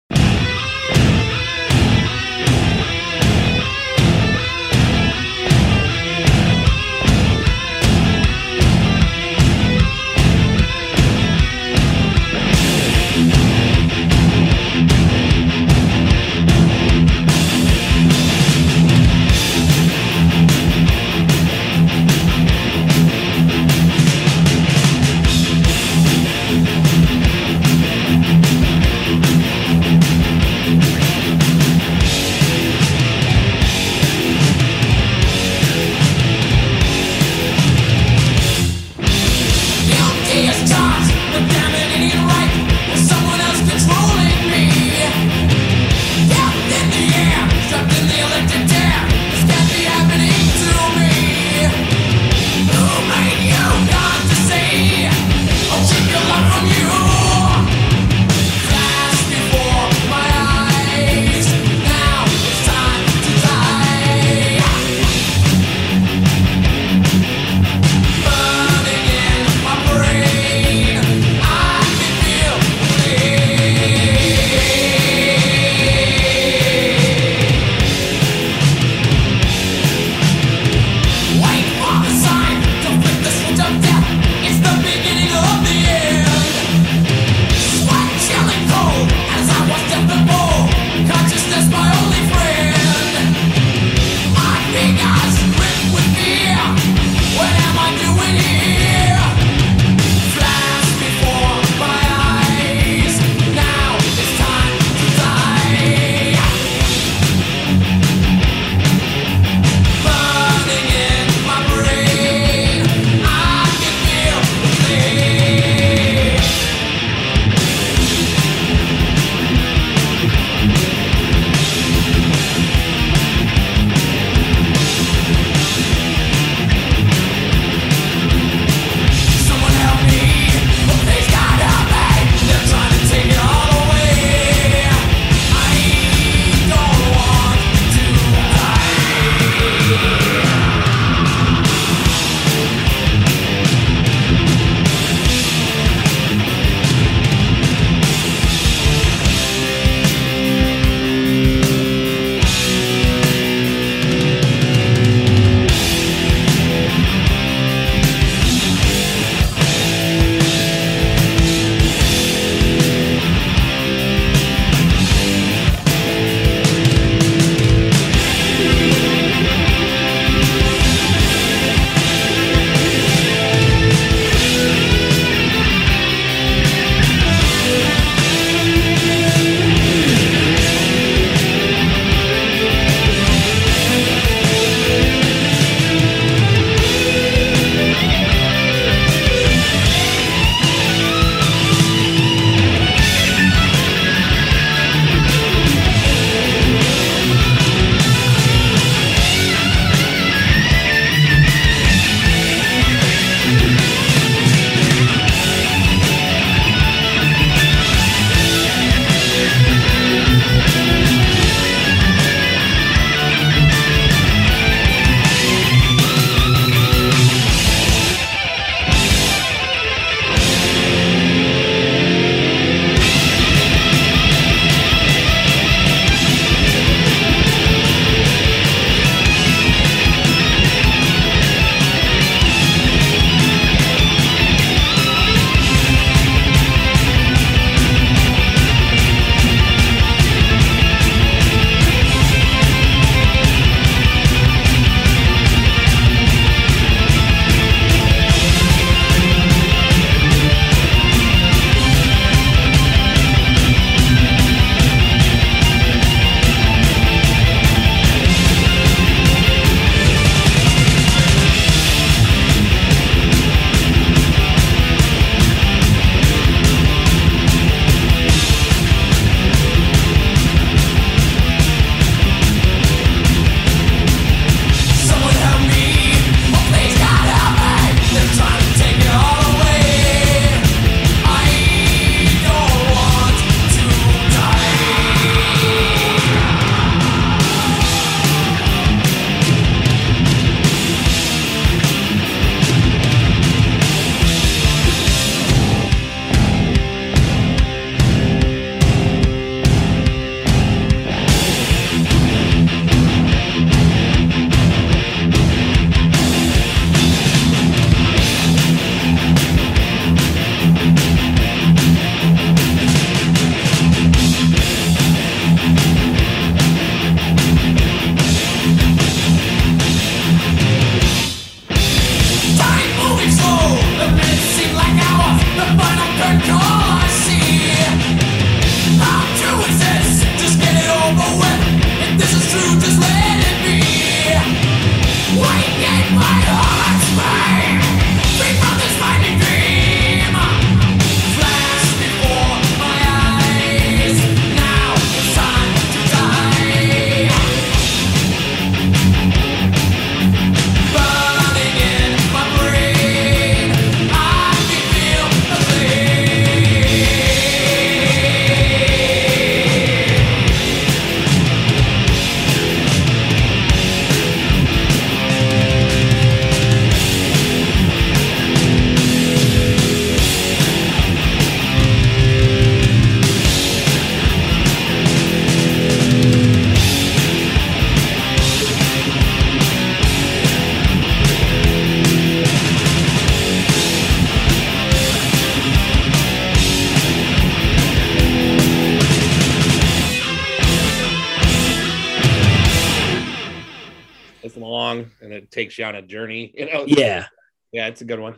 And takes you on a journey. You know. Yeah. Yeah, it's a good one.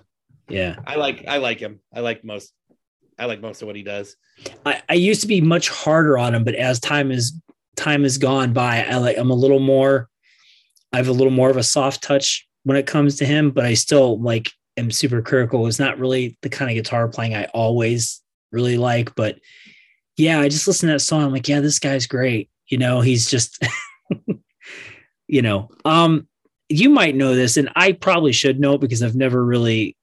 Yeah. I like I like him. I like most I like most of what he does. I, I used to be much harder on him, but as time is time has gone by, I like I'm a little more I have a little more of a soft touch when it comes to him, but I still like am super critical. It's not really the kind of guitar playing I always really like, but yeah, I just listen to that song. I'm like, yeah, this guy's great. You know, he's just you know, um, you might know this, and I probably should know because I've never really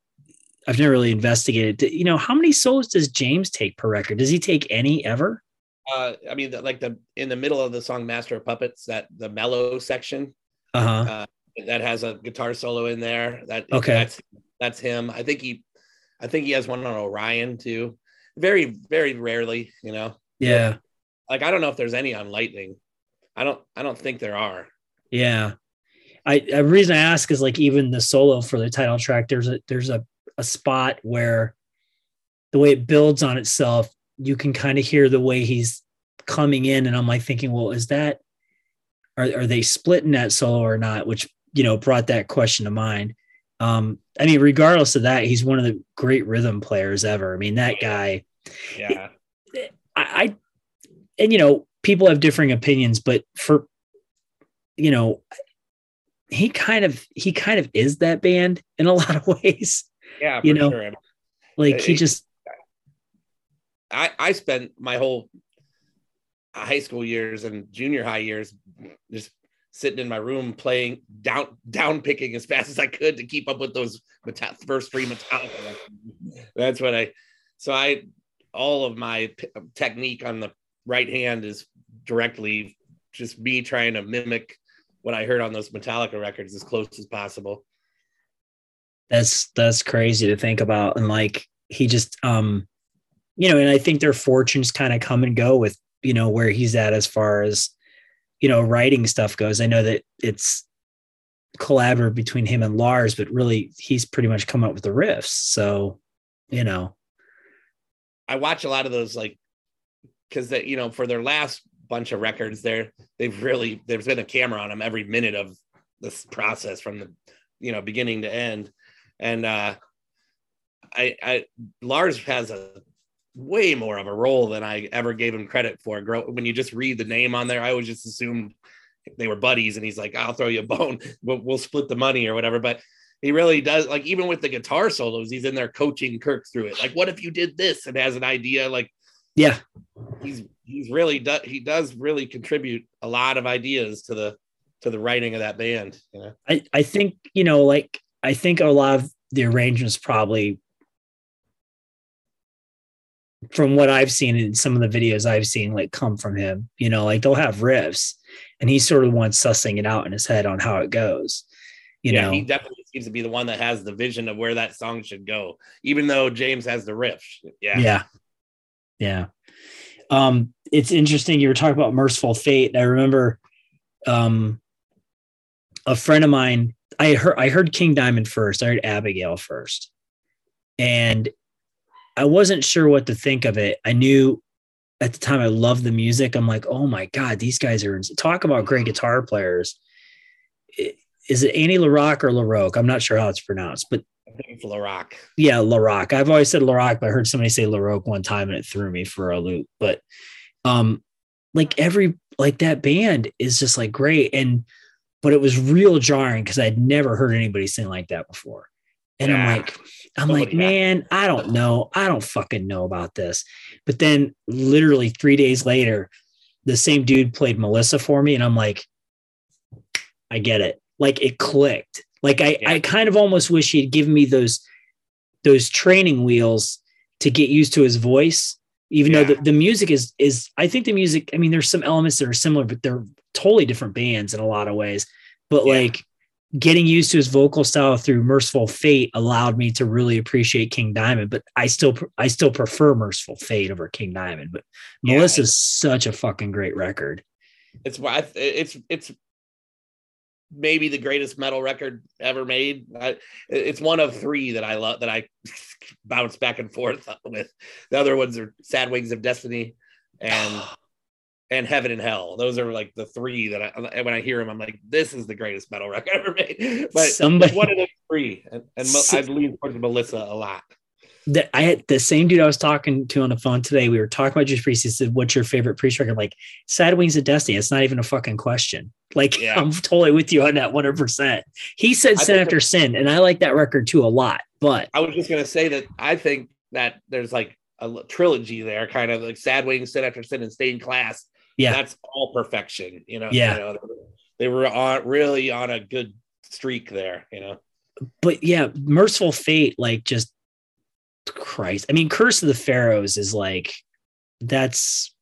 I've never really investigated. You know, how many solos does James take per record? Does he take any ever? Uh I mean like the in the middle of the song Master of Puppets, that the mellow section Uh huh. uh, that has a guitar solo in there. That Okay. that's that's him. I think he I think he has one on Orion too. Very, very rarely, you know. Yeah. Like I don't know if there's any on Lightning. I don't I don't think there are. Yeah. I a reason I ask is like even the solo for the title track, there's a there's a, a spot where the way it builds on itself, you can kind of hear the way he's coming in. And I'm like thinking, well, is that are, are they splitting that solo or not? Which, you know, brought that question to mind. Um, I mean, regardless of that, he's one of the great rhythm players ever. I mean, that guy, Yeah. I, I and you know people have differing opinions but for you know he kind of he kind of is that band in a lot of ways Yeah, You know, sure. like he just I, I spent my whole high school years and junior high years just sitting in my room playing down down picking as fast as I could to keep up with those Meta- first three Metallica. That's what I. So I all of my p- technique on the right hand is directly just me trying to mimic what I heard on those Metallica records as close as possible. that's that's crazy to think about. And like he just um you know and i think their fortunes kind of come and go with you know where he's at as far as you know writing stuff goes. I know that it's collaborative between him and lars but really he's pretty much come up with the riffs. So you know. I watch a lot of those like because that you know for their last bunch of records there. They've really there's been a camera on them every minute of this process from the you know beginning to end. And uh I I Lars has a way more of a role than I ever gave him credit for. Grow when you just read the name on there I always just assumed they were buddies and he's like I'll throw you a bone we'll, we'll split the money or whatever. But he really does like even with the guitar solos he's in there coaching kirk through it. Like what if you did this and has an idea? Like yeah. he's he's really do, he does really contribute a lot of ideas to the to the writing of that band you know? I, I think you know like i think a lot of the arrangements probably from what i've seen in some of the videos i've seen like come from him you know like they'll have riffs and he's sort of the one sussing it out in his head on how it goes you yeah know? he definitely seems to be the one that has the vision of where that song should go even though james has the riff yeah. Yeah. Yeah um it's interesting you were talking about mercyful fate i remember um a friend of mine i heard i heard king diamond first i heard abigail first. And i wasn't sure what to think of it. I knew at the time i loved the music i'm like oh my god these guys are talk about great guitar players. Is it andy larocque or larocque? I'm not sure how it's pronounced but i think it's larock yeah, Larock. I've always said Larock, but I heard somebody say Laroque one time and it threw me for a loop. But um, like every like that band is just like great. And but it was real jarring because I'd never heard anybody sing like that before. And I'm like, I'm Nobody like, man, I don't know. I don't fucking know about this. But then literally three days later, the same dude played Melissa for me, and I'm like, I get it. Like it clicked. Like I, Yeah. I kind of almost wish he'd given me those those training wheels to get used to his voice. Even Yeah. though the, the music is is I think the music, I mean, there's some elements that are similar, but they're totally different bands in a lot of ways. But Yeah. like getting used to his vocal style through Mercyful Fate allowed me to really appreciate King Diamond. But I still I still prefer Mercyful Fate over King Diamond. But Yeah. Melissa's such a fucking great record. it's why it's it's maybe the greatest metal record ever made. I, it's one of three that I love that I bounce back and forth with. The other ones are Sad Wings of Destiny and and Heaven and Hell. Those are like the three that I when I hear them, I'm like, this is the greatest metal record ever made. But Somebody- one of those three, and, and So- I lean towards Melissa a lot. That I had the same dude I was talking to on the phone today. We were talking about Judas Priest. He said, "What's your favorite Priest record?" Like Sad Wings of Destiny. It's not even a fucking question. Like Yeah. I'm totally with you on that 100. percent He said I Sin After Sin, and I like that record too a lot. But I was just gonna say that I think that there's like a trilogy there, kind of like Sad Wings, Sin After Sin, and Stained Class. Yeah. that's all perfection. You know, Yeah. you know, they were on really on a good streak there. You know, but yeah, Mercyful Fate, like just Christ. I mean, Curse of the Pharaohs is like that's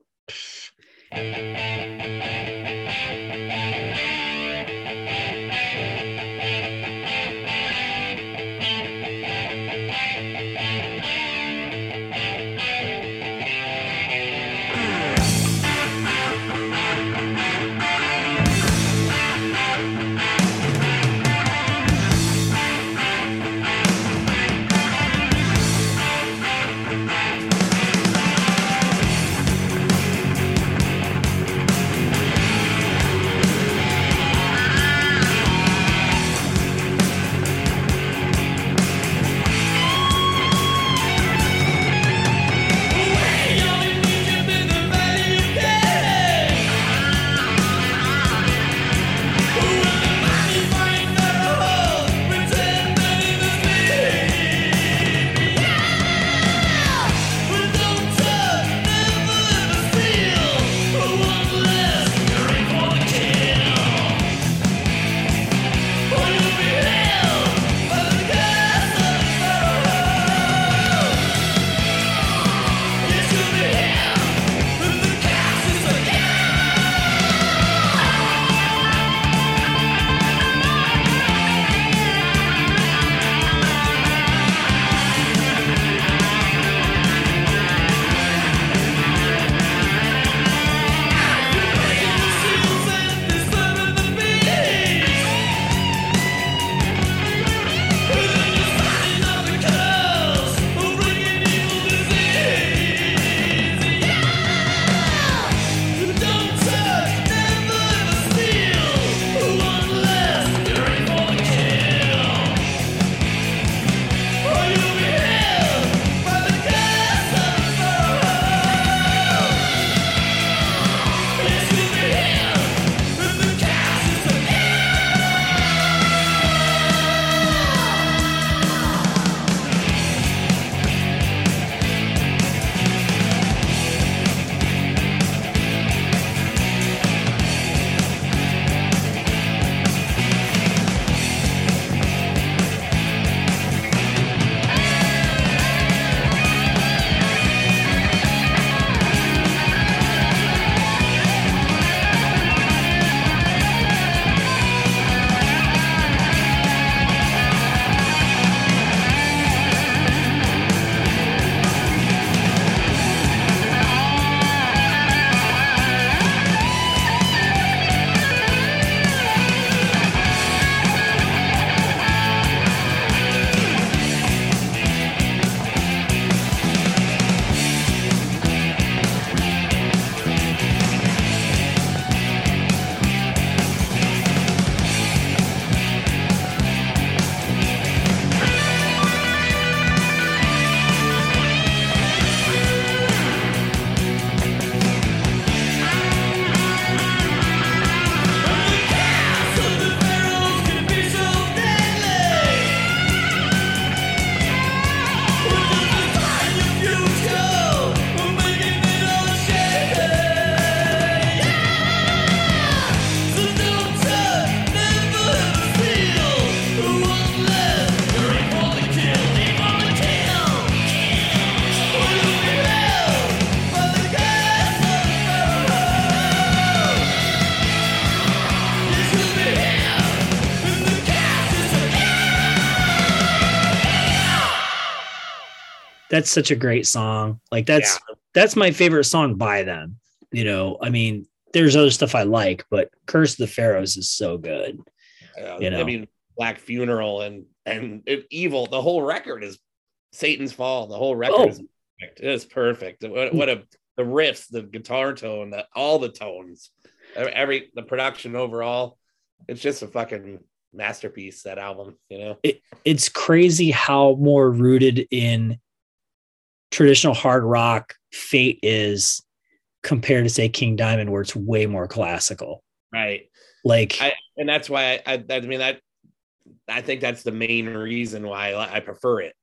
that's such a great song. Like that's that's my favorite song by them. You know, I mean, there's other stuff I like, but Curse of the Pharaohs is so good. Uh, You know. I mean, Black Funeral and and Evil. The whole record is Satan's Fall. The whole record Oh. is perfect. It is perfect. What, what a the riffs, the guitar tone, the, all the tones, every the production overall. It's just a fucking masterpiece. That album, you know. It, it's crazy how more rooted in traditional hard rock fate is compared to say king diamond where it's way more classical Right. like I, and that's why I, I, I mean that I think that's the main reason why I, I prefer it.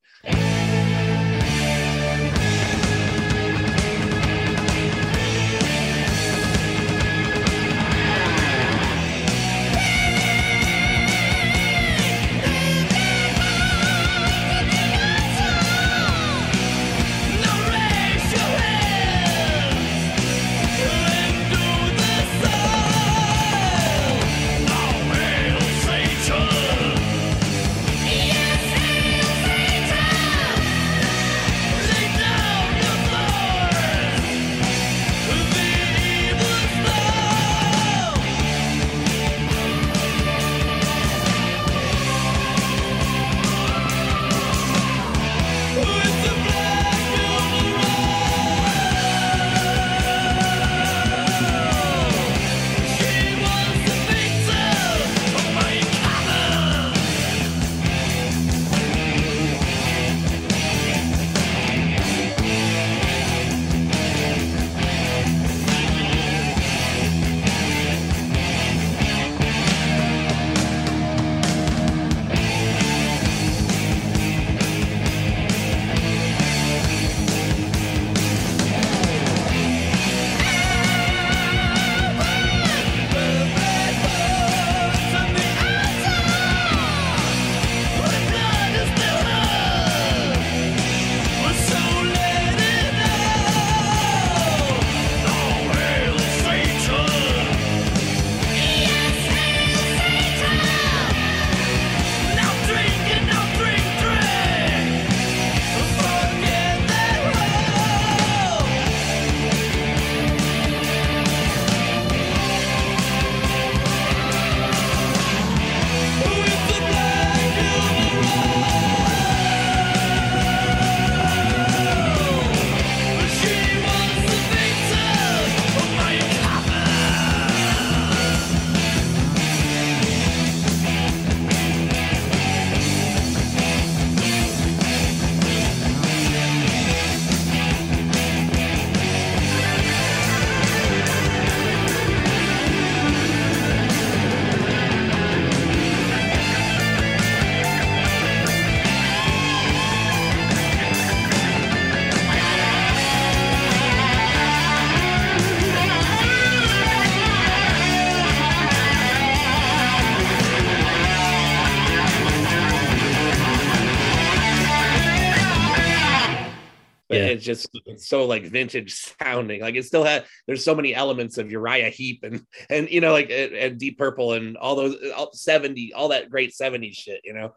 It's just it's so like vintage sounding. Like it still had there's so many elements of Uriah Heep and and you know like and, and Deep Purple and all those all 70 all that great 70s shit, you know.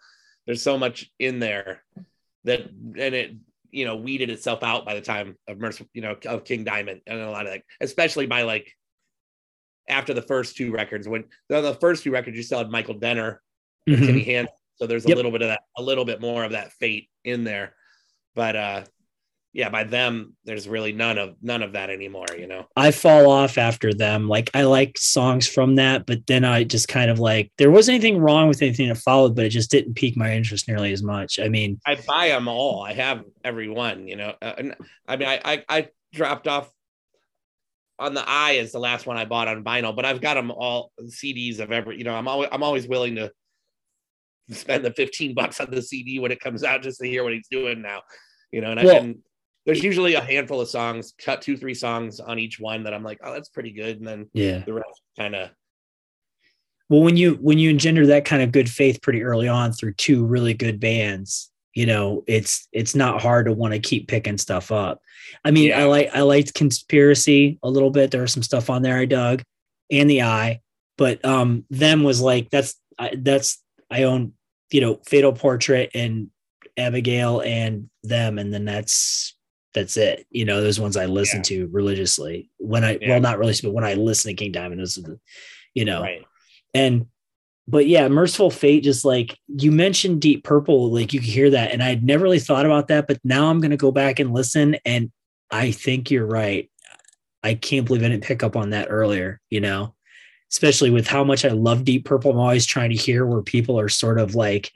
There's so much in there that and it you know weeded itself out by the time of Mercy, you know, of King Diamond and a lot of like especially by like after the first two records when the, first two records you still had Michael Denner and Mhm. Timi Hansen. So there's a Yep. little bit of that, a little bit more of that fate in there. But uh yeah, by them, there's really none of none of that anymore, you know. I fall off after them. Like I like songs from that, but then I just kind of like there wasn't anything wrong with anything that followed, but it just didn't pique my interest nearly as much. I mean, I buy them all. I have every one, you know. Uh, and I mean, I, I I dropped off on the eye is the last one I bought on vinyl, but I've got them all CDs of every. You know, I'm always I'm always willing to spend the 15 bucks on the CD when it comes out just to hear what he's doing now. You know, and, I, Well- and there's usually a handful of songs, cut two three songs on each one that I'm like, oh, that's pretty good, and then yeah. the rest kind of Well, when you when you engender that kind of good faith pretty early on through two really good bands, you know, it's it's not hard to want to keep picking stuff up. I mean, I like I liked conspiracy a little bit. There was some stuff on there I dug, and the eye, but um, them was like that's I, that's I own you know Fatal Portrait and Abigail and them, and then that's that's it. You know, those ones I listen Yeah. to religiously when I Yeah. well not religiously, but when I listen to King Diamond, those are the you know right. and but yeah mercyful fate just like you mentioned deep purple like you could hear that and i'd never really thought about that but now i'm going to go back and listen and i think you're right I can't believe I didn't pick up on that earlier, you know, especially with how much I love Deep Purple. I'm always trying to hear where people are sort of like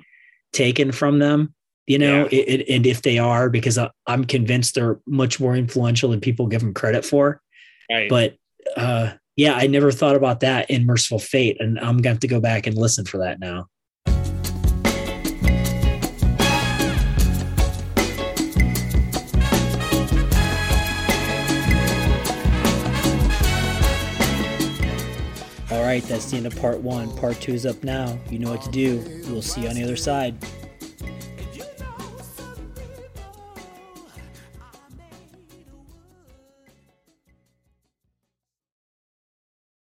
taken from them, you know, Yeah. it, it- and if they are, because I, I'm convinced they're much more influential than people give them credit for. Right. But uh, yeah, I never thought about that in Mercyful Fate, and I'm gonna have to go back and listen for that now. All right, that's the end of part one. Part two is up now. You know what to do. We'll see you on the other side.